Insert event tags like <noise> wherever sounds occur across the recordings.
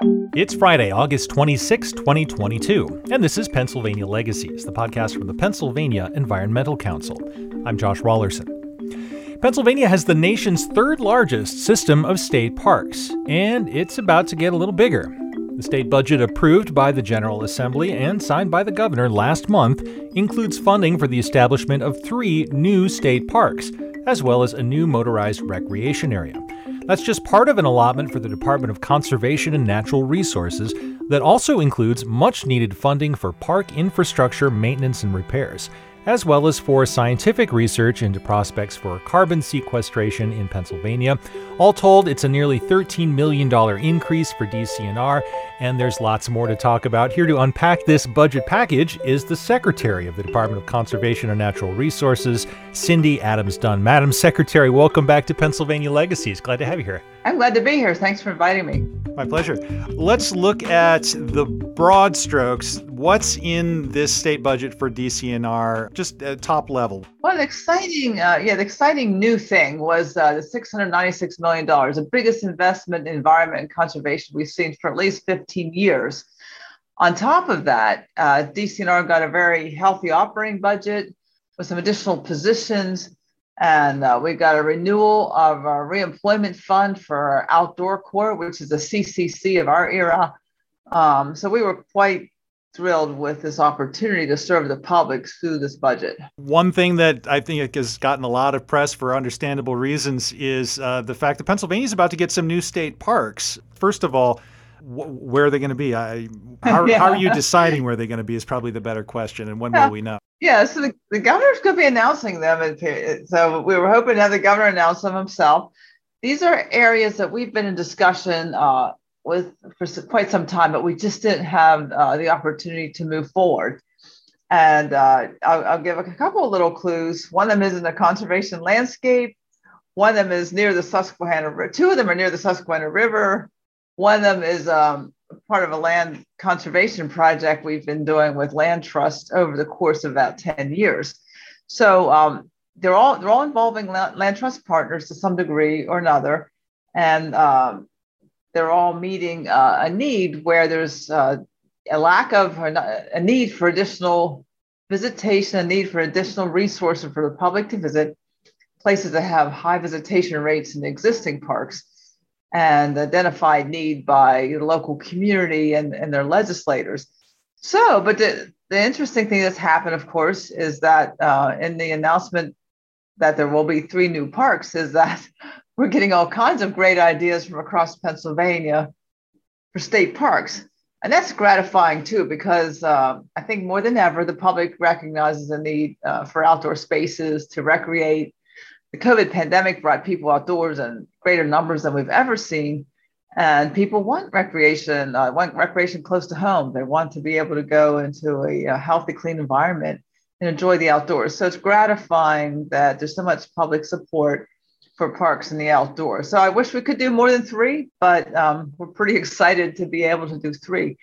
It's Friday, August 26, 2022, and this is Pennsylvania Legacies, the podcast from the Pennsylvania Environmental Council. I'm Josh Raulerson. Pennsylvania has the nation's third largest system of state parks, and it's about to get a little bigger. The state budget approved by the General Assembly and signed by the governor last month includes funding for the establishment of three new state parks, as well as a new motorized recreation area. That's just part of an allotment for the Department of Conservation and Natural Resources that also includes much needed funding for park infrastructure maintenance and repairs as well as for scientific research into prospects for carbon sequestration in Pennsylvania. All told, it's a nearly $13 million increase for DCNR, and there's lots more to talk about. Here to unpack this budget package is the Secretary of the Department of Conservation and Natural Resources, Cindy Adams Dunn. Madam Secretary, welcome back to Pennsylvania Legacies. Glad to have you here. I'm glad to be here. Thanks for inviting me. My pleasure. Let's look at the broad strokes. What's in this state budget for DCNR, just at top level? Well, the exciting, uh, yeah, the exciting new thing was uh, the $696 million, the biggest investment in environment and conservation we've seen for at least 15 years. On top of that, uh, DCNR got a very healthy operating budget with some additional positions and uh, we got a renewal of our reemployment fund for our outdoor corps, which is a CCC of our era. Um, so we were quite thrilled with this opportunity to serve the public through this budget. One thing that I think has gotten a lot of press for understandable reasons is uh, the fact that Pennsylvania is about to get some new state parks. First of all, where are they going to be? I, <laughs> how, yeah. how, are you deciding where they're going to be is probably the better question. And when yeah. will we know? Yeah, so the, the governor's going to be announcing them. So we were hoping to have the governor announce them himself. These are areas that we've been in discussion uh, with for quite some time, but we just didn't have uh, the opportunity to move forward. And uh, I'll, I'll, give a couple of little clues. One of them is in the conservation landscape. One of them is near the Susquehanna River. Two of them are near the Susquehanna River. One of them is um, part of a land conservation project we've been doing with Land Trust over the course of about 10 years. So um, they're all they're all involving land trust partners to some degree or another, and um, they're all meeting uh, a need where there's uh, a lack of a need for additional visitation, a need for additional resources for the public to visit places that have high visitation rates in existing parks and identified need by the local community and, and their legislators. So, but the, the interesting thing that's happened, of course, is that uh, in the announcement that there will be three new parks, is that <laughs> we're getting all kinds of great ideas from across Pennsylvania for state parks. And that's gratifying too, because uh, I think more than ever, the public recognizes the need uh, for outdoor spaces to recreate the COVID pandemic brought people outdoors in greater numbers than we've ever seen. And people want recreation, uh, want recreation close to home. They want to be able to go into a, a healthy, clean environment and enjoy the outdoors. So it's gratifying that there's so much public support for parks in the outdoors. So I wish we could do more than three, but um, we're pretty <laughs> excited to be able to do three.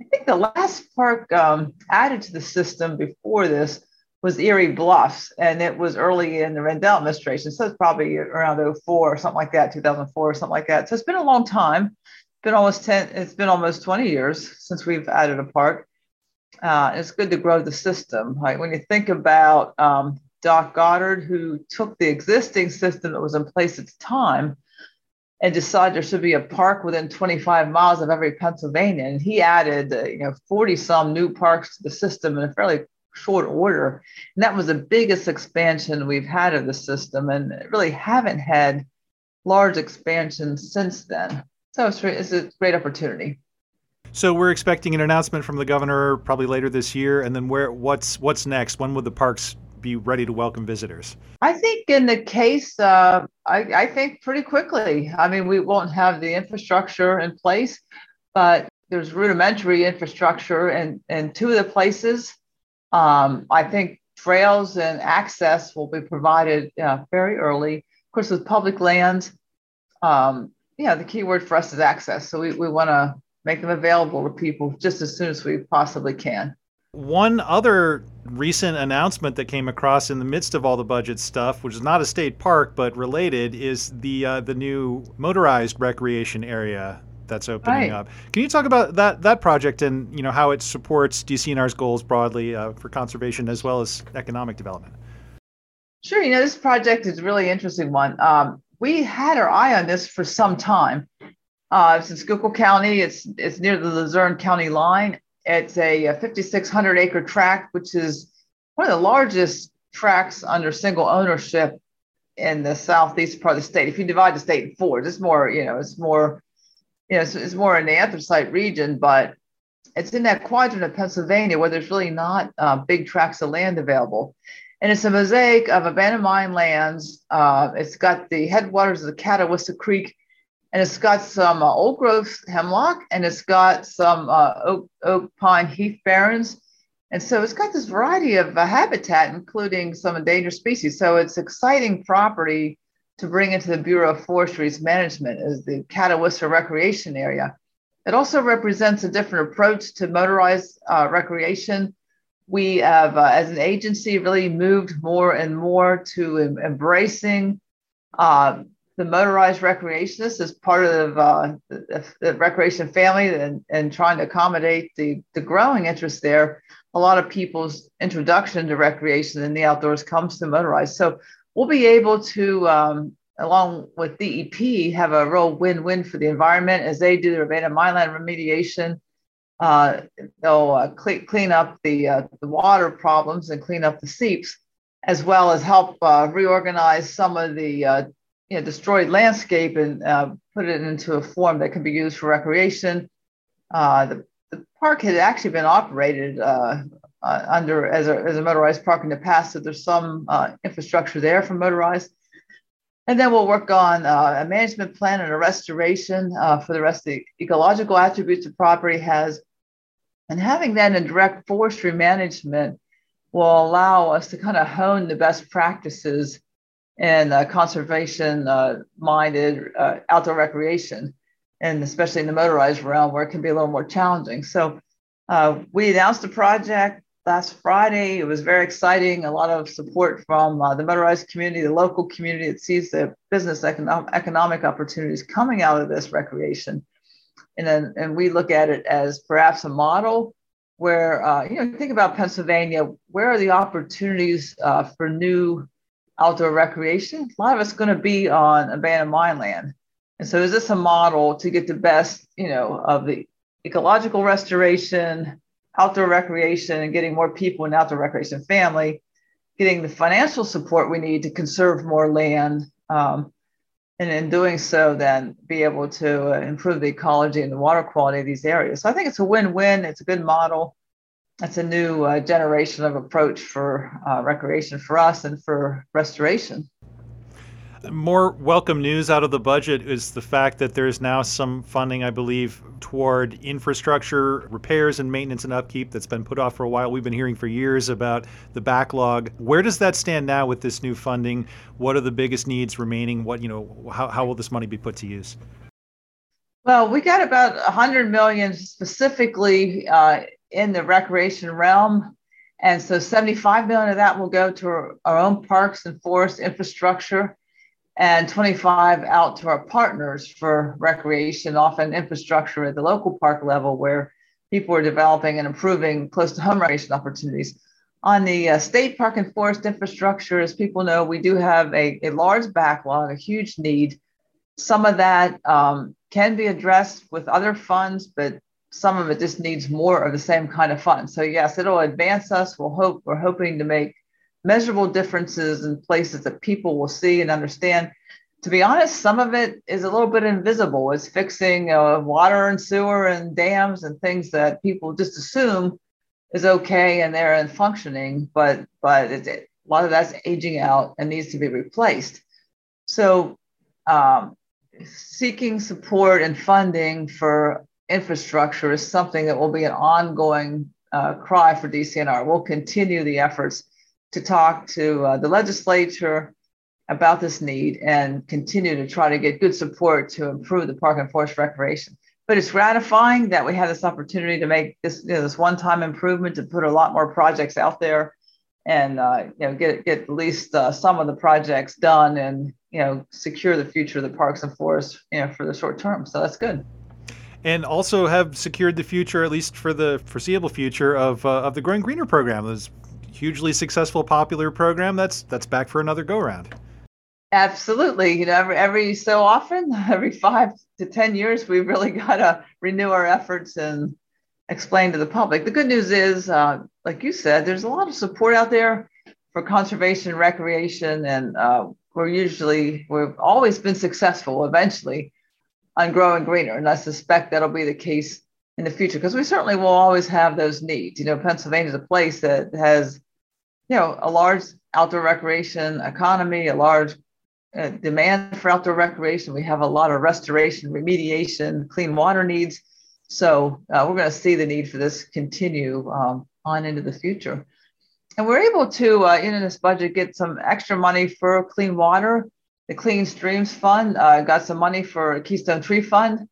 I think the last park um, added to the system before this was Erie Bluffs, and it was early in the Rendell administration. So it's probably around 04 or something like that, 2004 or something like that. So it's been a long time. It's been almost 10, it's been almost 20 years since we've added a park. Uh, it's good to grow the system. Like when you think about um, Doc Goddard, who took the existing system that was in place at the time and decided there should be a park within 25 miles of every Pennsylvania. And he added, uh, you know, 40 some new parks to the system in a fairly short order. And that was the biggest expansion we've had of the system and really haven't had large expansions since then. So it's, it's a great opportunity. So we're expecting an announcement from the governor probably later this year, and then where? What's what's next? When would the parks be ready to welcome visitors? I think in the case, uh, I, I think pretty quickly. I mean, we won't have the infrastructure in place, but there's rudimentary infrastructure in, in two of the places. Um, I think trails and access will be provided uh, very early. Of course, with public lands, um, yeah, the key word for us is access. So we, we want to make them available to people just as soon as we possibly can. One other recent announcement that came across in the midst of all the budget stuff, which is not a state park but related, is the uh, the new motorized recreation area that's opening right. up. Can you talk about that that project and you know how it supports DCNR's goals broadly uh, for conservation as well as economic development? Sure. You know, this project is a really interesting one. Um, we had our eye on this for some time. Uh, in Schuylkill County. It's it's near the Luzerne County line. It's a, a 5,600 acre tract, which is one of the largest tracts under single ownership in the southeast part of the state. If you divide the state in four, it's more, you know, it's more, you know, it's, it's more in the anthracite region, but it's in that quadrant of Pennsylvania where there's really not uh, big tracts of land available. And it's a mosaic of abandoned mine lands. Uh, it's got the headwaters of the Catawissa Creek, and it's got some uh, old growth hemlock, and it's got some uh, oak, oak, pine, heath barrens. And so it's got this variety of uh, habitat, including some endangered species. So it's exciting property to bring into the Bureau of Forestry's management as the Catawissa Recreation Area. It also represents a different approach to motorized uh, recreation we have, uh, as an agency, really moved more and more to em- embracing uh, the motorized recreationists as part of uh, the, the, recreation family and, and trying to accommodate the, the growing interest there. A lot of people's introduction to recreation in the outdoors comes to motorized. So we'll be able to, um, along with DEP, have a real win win for the environment as they do their abandoned mineland remediation uh, they'll uh, clean, clean up the, uh, the water problems and clean up the seeps, as well as help uh, reorganize some of the uh, you know, destroyed landscape and uh, put it into a form that can be used for recreation. The, the, park had actually been operated under as a, as a motorized park in the past, so there's some infrastructure there for motorized. And then we'll work on uh, a management plan and a restoration uh, for the rest of the ecological attributes the property has. And having that in direct forestry management will allow us to kind of hone the best practices in uh, conservation uh, minded uh, outdoor recreation, and especially in the motorized realm where it can be a little more challenging. So uh, we announced the project last Friday. It was very exciting. A lot of support from uh, the motorized community, the local community that sees the business economic, economic opportunities coming out of this recreation and then and we look at it as perhaps a model where uh, you know think about Pennsylvania. Where are the opportunities uh, for new outdoor recreation? A lot of it's going to be on abandoned mine land, and so is this a model to get the best you know of the ecological restoration, outdoor recreation, and getting more people in outdoor recreation family, getting the financial support we need to conserve more land. Um, and in doing so, then be able to uh, improve the ecology and the water quality of these areas. So I think it's a win-win. It's a good model. It's a new uh, generation of approach for uh, recreation for us and for restoration more welcome news out of the budget is the fact that there's now some funding, I believe, toward infrastructure repairs and maintenance and upkeep that's been put off for a while. We've been hearing for years about the backlog. Where does that stand now with this new funding? What are the biggest needs remaining? What you know, how, how will this money be put to use? Well, we got about 100 million specifically uh, in the recreation realm. And so 75 million of that will go to our own parks and forest infrastructure and 25 out to our partners for recreation, often infrastructure at the local park level where people are developing and improving close to home recreation opportunities. On the uh, state park and forest infrastructure, as people know, we do have a, a large backlog, a huge need. Some of that um, can be addressed with other funds, but some of it just needs more of the same kind of funds. So yes, it'll advance us. We'll hope we're hoping to make measurable differences in places that people will see and understand. To be honest, some of it is a little bit invisible. It's fixing uh, water and sewer and dams and things that people just assume is okay and they're in functioning, but but it, a lot of that's aging out and needs to be replaced. So, um, seeking support and funding for infrastructure is something that will be an ongoing uh, cry for DCNR. We'll continue the efforts to talk to uh, the legislature about this need and continue to try to get good support to improve the park and forest recreation. But it's gratifying that we have this opportunity to make this you know, this one-time improvement to put a lot more projects out there and uh, you know get get at least uh, some of the projects done and you know secure the future of the parks and forests you know for the short term. So that's good. and also have secured the future, at least for the foreseeable future, of uh, of the Growing Greener program. This hugely successful, popular program that's that's back for another go round. Absolutely. You know, every, every so often, <laughs> every five to 10 years, we really <laughs> got to renew our efforts and explain to the public. The good news is, uh, like you said, there's a lot of support out there for conservation, recreation, and uh, we're usually, we've always been successful eventually on growing greener. And I suspect that'll be the case in the future because we certainly will always have those needs. You know, Pennsylvania is a place that has, you know, a large outdoor recreation economy, a large uh, demand for outdoor recreation. We have a lot of restoration, remediation, clean water needs. So uh, we're going to see the need for this continue um, on into the future. And we're able to, uh, in this budget, get some extra money for clean water. The Clean Streams Fund uh, got some money for Keystone Tree Fund.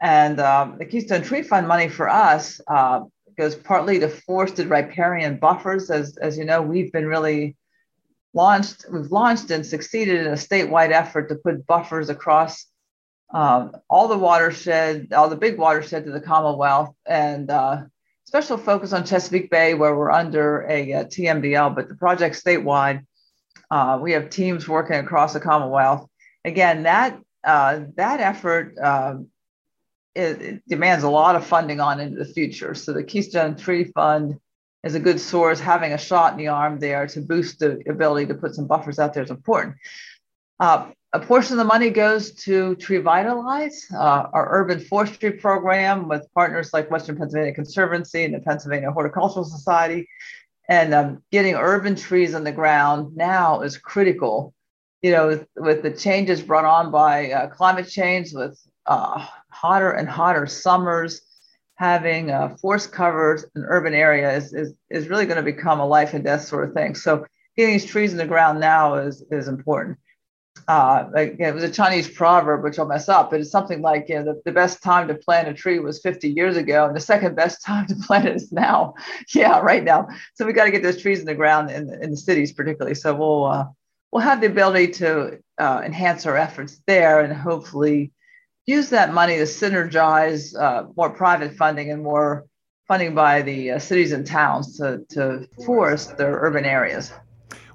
And um, the Keystone Tree Fund money for us uh, goes partly to forested riparian buffers. As, as you know, we've been really launched, we've launched and succeeded in a statewide effort to put buffers across um, all the watershed, all the big watershed of the Commonwealth, and uh, special focus on Chesapeake Bay, where we're under a, a TMDL, but the project statewide. Uh, we have teams working across the Commonwealth. Again, that uh, that effort um, it, it demands a lot of funding on into the future. So the Keystone Tree Fund is a good source. Having a shot in the arm there to boost the ability to put some buffers out there is important. Uh, a portion of the money goes to TreeVitalize, uh, our urban forestry program with partners like Western Pennsylvania Conservancy and the Pennsylvania Horticultural Society. And um, getting urban trees on the ground now is critical. You know, with, with the changes brought on by uh, climate change, with uh, hotter and hotter summers, having uh, forest covers in urban areas is, is really going to become a life and death sort of thing. So getting these trees in the ground now is, is important. Uh, like, it was a Chinese proverb, which I'll mess up, but it's something like, you know, the, the best time to plant a tree was 50 years ago, and the second best <laughs> time to plant it is now. yeah, right now. So we got to get those trees in the ground in, in the cities, particularly. So we'll uh, we'll have the ability to uh, enhance our efforts there, and hopefully use that money to synergize uh, more private funding and more funding by the uh, cities and towns to, to forest their urban areas.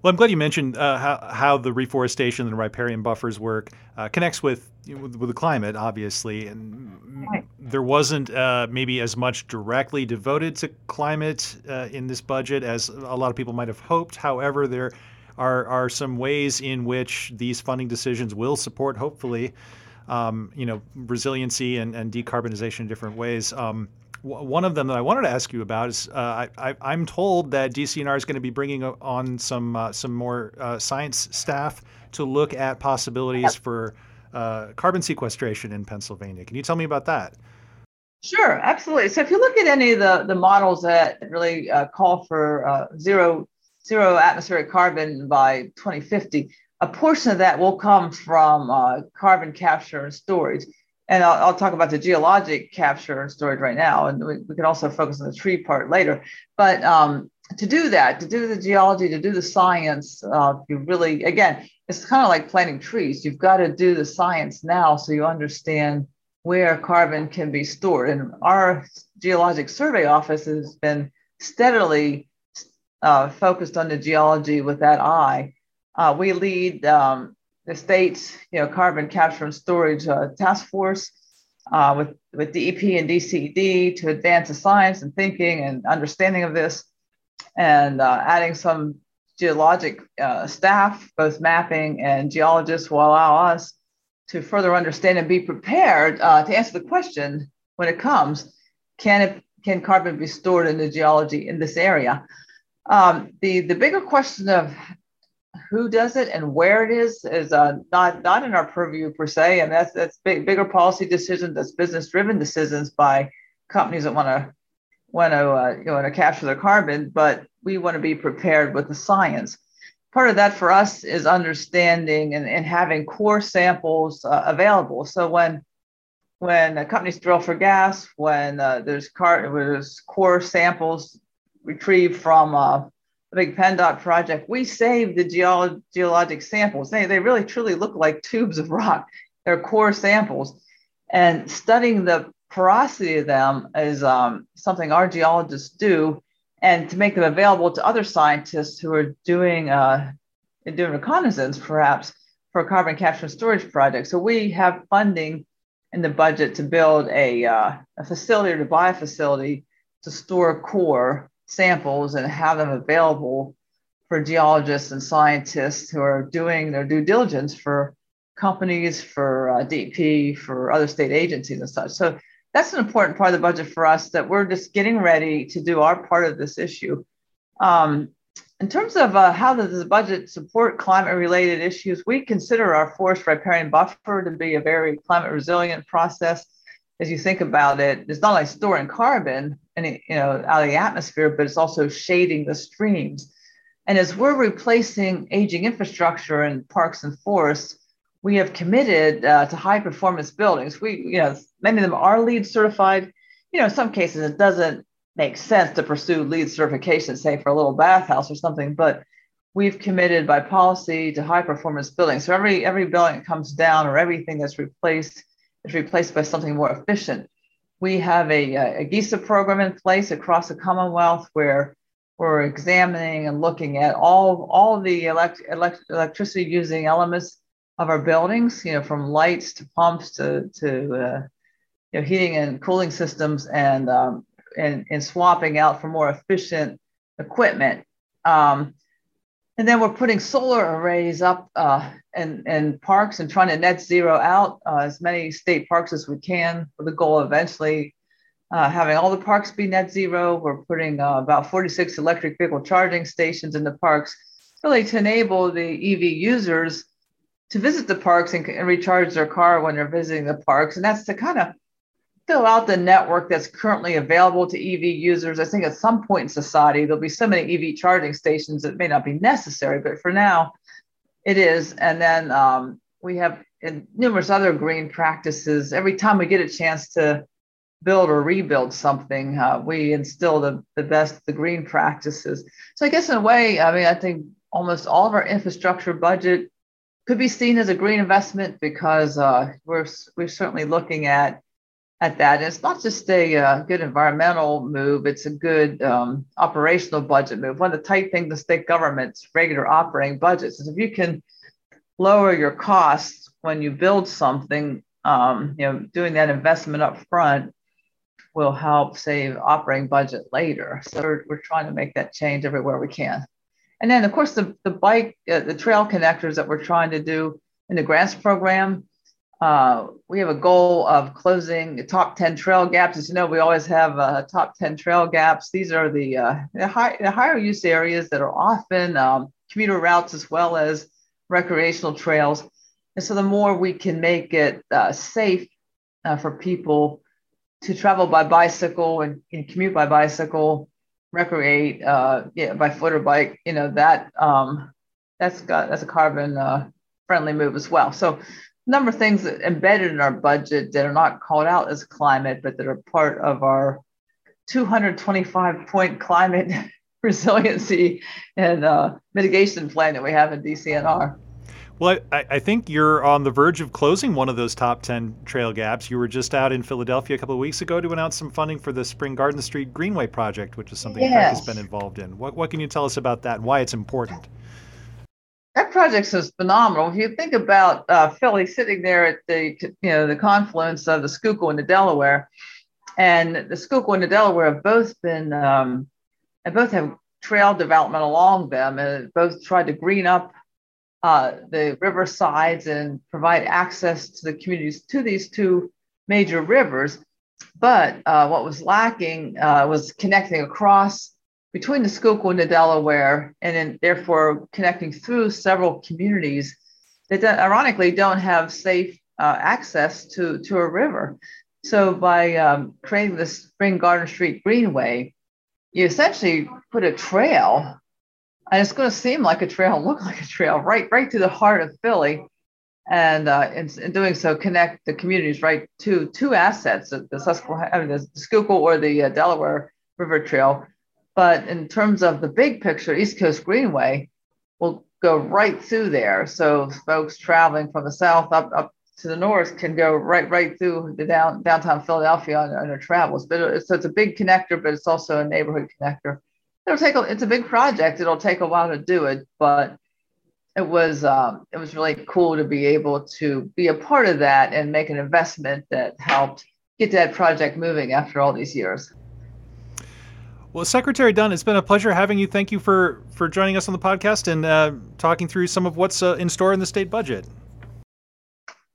Well, I'm glad you mentioned uh, how, how the reforestation and riparian buffers work uh, connects with, with, with the climate, obviously, and there wasn't uh, maybe as much directly devoted to climate uh, in this budget as a lot of people might have hoped. However, there are are some ways in which these funding decisions will support, hopefully, um, you know, resiliency and, and decarbonization in different ways. Um, w- one of them that I wanted to ask you about is uh, I, am told that DCNR is going to be bringing on some uh, some more uh, science staff to look at possibilities for uh, carbon sequestration in Pennsylvania. Can you tell me about that? Sure, absolutely. So if you look at any of the, the models that really uh, call for uh, zero zero atmospheric carbon by 2050, a portion of that will come from uh, carbon capture and storage. And I'll, I'll, talk about the geologic capture and storage right now, and we, we can also focus on the tree part later. But um, to do that, to do the geology, to do the science, uh, you really, again, it's kind of like planting trees. You've got to do the science now so you understand where carbon can be stored. And our geologic survey office has been steadily uh, focused on the geology with that eye uh, we lead um, the state's you know, carbon capture and storage uh, task force uh, with, with DEP and DCED to advance the science and thinking and understanding of this, and uh, adding some geologic uh, staff, both mapping and geologists, will allow us to further understand and be prepared uh, to answer the question when it comes can it can carbon be stored in the geology in this area? Um, the, the bigger question of who does it and where it is is uh, not not in our purview per se, and that's that's big, bigger policy decisions, that's business driven decisions by companies that want to want to uh, you know want to capture their carbon, but we want to be prepared with the science. Part of that for us is understanding and, and having core samples uh, available. So when when companies drill for gas, when uh, there's car there's core samples retrieved from uh, the big PennDOT project, we saved the geolo- geologic samples. They, they really truly look like tubes of rock. They're core samples. And studying the porosity of them is um, something our geologists do, and to make them available to other scientists who are doing uh, doing reconnaissance, perhaps for carbon capture and storage projects. So we have funding in the budget to build a, uh, a facility or to buy a facility to store core samples and have them available for geologists and scientists who are doing their due diligence for companies, for uh, DP, for other state agencies and such. So that's an important part of the budget for us that we're just getting ready to do our part of this issue. Um, in terms of uh, how does the budget support climate related issues, we consider our forest riparian buffer to be a very climate resilient process. As you think about it, it's not like storing carbon and you know out of the atmosphere, but it's also shading the streams. And as we're replacing aging infrastructure in parks and forests, we have committed uh, to high performance buildings. We, you know, many of them are LEED certified. You know, in some cases it doesn't make sense to pursue LEED certification, say for a little bathhouse or something, but we've committed by policy to high performance buildings. So every every building that comes down or everything that's replaced is replaced by something more efficient. We have a, a GESA program in place across the Commonwealth where we're examining and looking at all, all the elect, elect, electricity using elements of our buildings, you know, from lights to pumps to, to uh, you know, heating and cooling systems and um, and, and swapping out for more efficient equipment. Um, and then we're putting solar arrays up uh, in, parks and trying to net zero out uh, as many state parks as we can with the goal of eventually uh, having all the parks be net zero. We're putting uh, about 46 electric vehicle charging stations in the parks, really to enable the EV users to visit the parks and, and recharge their car when they're visiting the parks. And that's to kind of fill out the network that's currently available to EV users. I think at some point in society, there'll be so many EV charging stations that may not be necessary, but for now, it is. And then um, we have numerous other green practices. Every time we get a chance to build or rebuild something, uh, we instill the, the best, the green practices. So I guess in a way, I mean, I think almost all of our infrastructure budget could be seen as a green investment because uh, we're, we're certainly looking at at that. And it's not just a uh, good environmental move, it's a good um, operational budget move. One of the tight things the state government's regular operating budgets is if you can lower your costs when you build something, um, you know, doing that investment up front will help save operating budget later. So we're, we're trying to make that change everywhere we can. And then, of course, the, the bike, uh, the trail connectors that we're trying to do in the grants program, uh, we have a goal of closing the top 10 trail gaps. As you know, we always have uh, top 10 trail gaps. These are the, uh, the, high, the, higher use areas that are often um, commuter routes as well as recreational trails. And so the more we can make it uh, safe uh, for people to travel by bicycle and, and commute by bicycle, recreate uh, yeah, by foot or bike, you know, that um, that's got that's a carbon friendly move as well. So number of things embedded in our budget that are not called out as climate, but that are part of our 225 point climate <laughs> resiliency and uh, mitigation plan that we have in DCNR. Well, I, I, think you're on the verge of closing one of those top 10 trail gaps. You were just out in Philadelphia a couple of weeks ago to announce some funding for the Spring Garden Street Greenway project, which is something yes. has been involved in. What, what can you tell us about that and why it's important? That project is phenomenal. If you think about uh, Philly sitting there at the you know the confluence of the Schuylkill and the Delaware, and the Schuylkill and the Delaware have both been um, and both have trail development along them, and both tried to green up uh, the river sides and provide access to the communities to these two major rivers. But uh, what was lacking uh, was connecting across between the Schuylkill and the Delaware, and then therefore connecting through several communities that ironically don't have safe uh, access to, to a river. So by um, creating the Spring Garden Street Greenway, you essentially put a trail, and it's going to seem like a trail, look like a trail, right, right to the heart of Philly, and uh, in, in, doing so, connect the communities right to two assets: the the Schuylkill or the uh, Delaware River Trail, but in terms of the big picture, East Coast Greenway will go right through there. So folks traveling from the south up, up to the north can go right right through the down, downtown Philadelphia on, on their travels. But it, so it's a big connector, but it's also a neighborhood connector. It'll take a, it's a big project. It'll take a while to do it, but it was um, it was really cool to be able to be a part of that and make an investment that helped get that project moving after all these years. Well, Secretary Dunn, it's been a pleasure having you. Thank you for for joining us on the podcast and uh, talking through some of what's uh, in store in the state budget.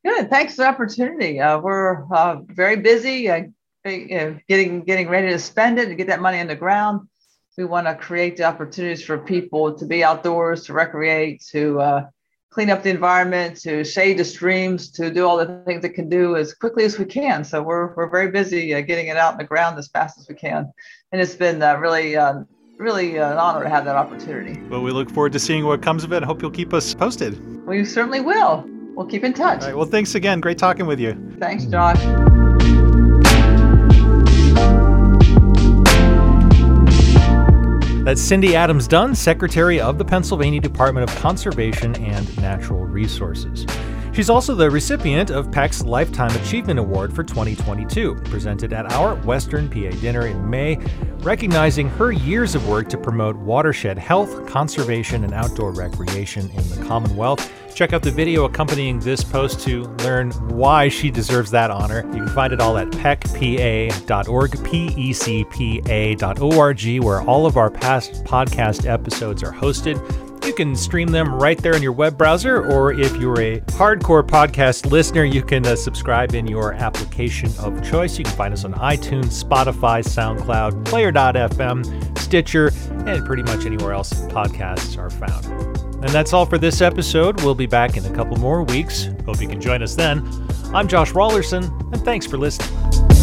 Good. Thanks for the opportunity. Uh, we're uh, very busy uh, getting getting ready to spend it and get that money in the ground. We want to create the opportunities for people to be outdoors, to recreate, to uh, clean up the environment, to shade the streams, to do all the things it can do as quickly as we can. So we're, we're very busy uh, getting it out in the ground as fast as we can. And it's been uh, really, uh, really uh, an honor to have that opportunity. Well, we look forward to seeing what comes of it. Hope you'll keep us posted. We certainly will. We'll keep in touch. All right. Well, thanks again. Great talking with you. Thanks, Josh. That's Cindy Adams Dunn, Secretary of the Pennsylvania Department of Conservation and Natural Resources. She's also the recipient of PEC's Lifetime Achievement Award for 2022, presented at our Western PA dinner in May, recognizing her years of work to promote watershed health, conservation, and outdoor recreation in the Commonwealth. Check out the video accompanying this post to learn why she deserves that honor. You can find it all at pecpa.org, P-E-C-P-A.org, where all of our past podcast episodes are hosted. You can stream them right there in your web browser, or if you're a hardcore podcast listener, you can uh, subscribe in your application of choice. You can find us on iTunes, Spotify, SoundCloud, Player.fm, Stitcher, and pretty much anywhere else podcasts are found. And that's all for this episode. We'll be back in a couple more weeks. Hope you can join us then. I'm Josh Raulerson, and thanks for listening.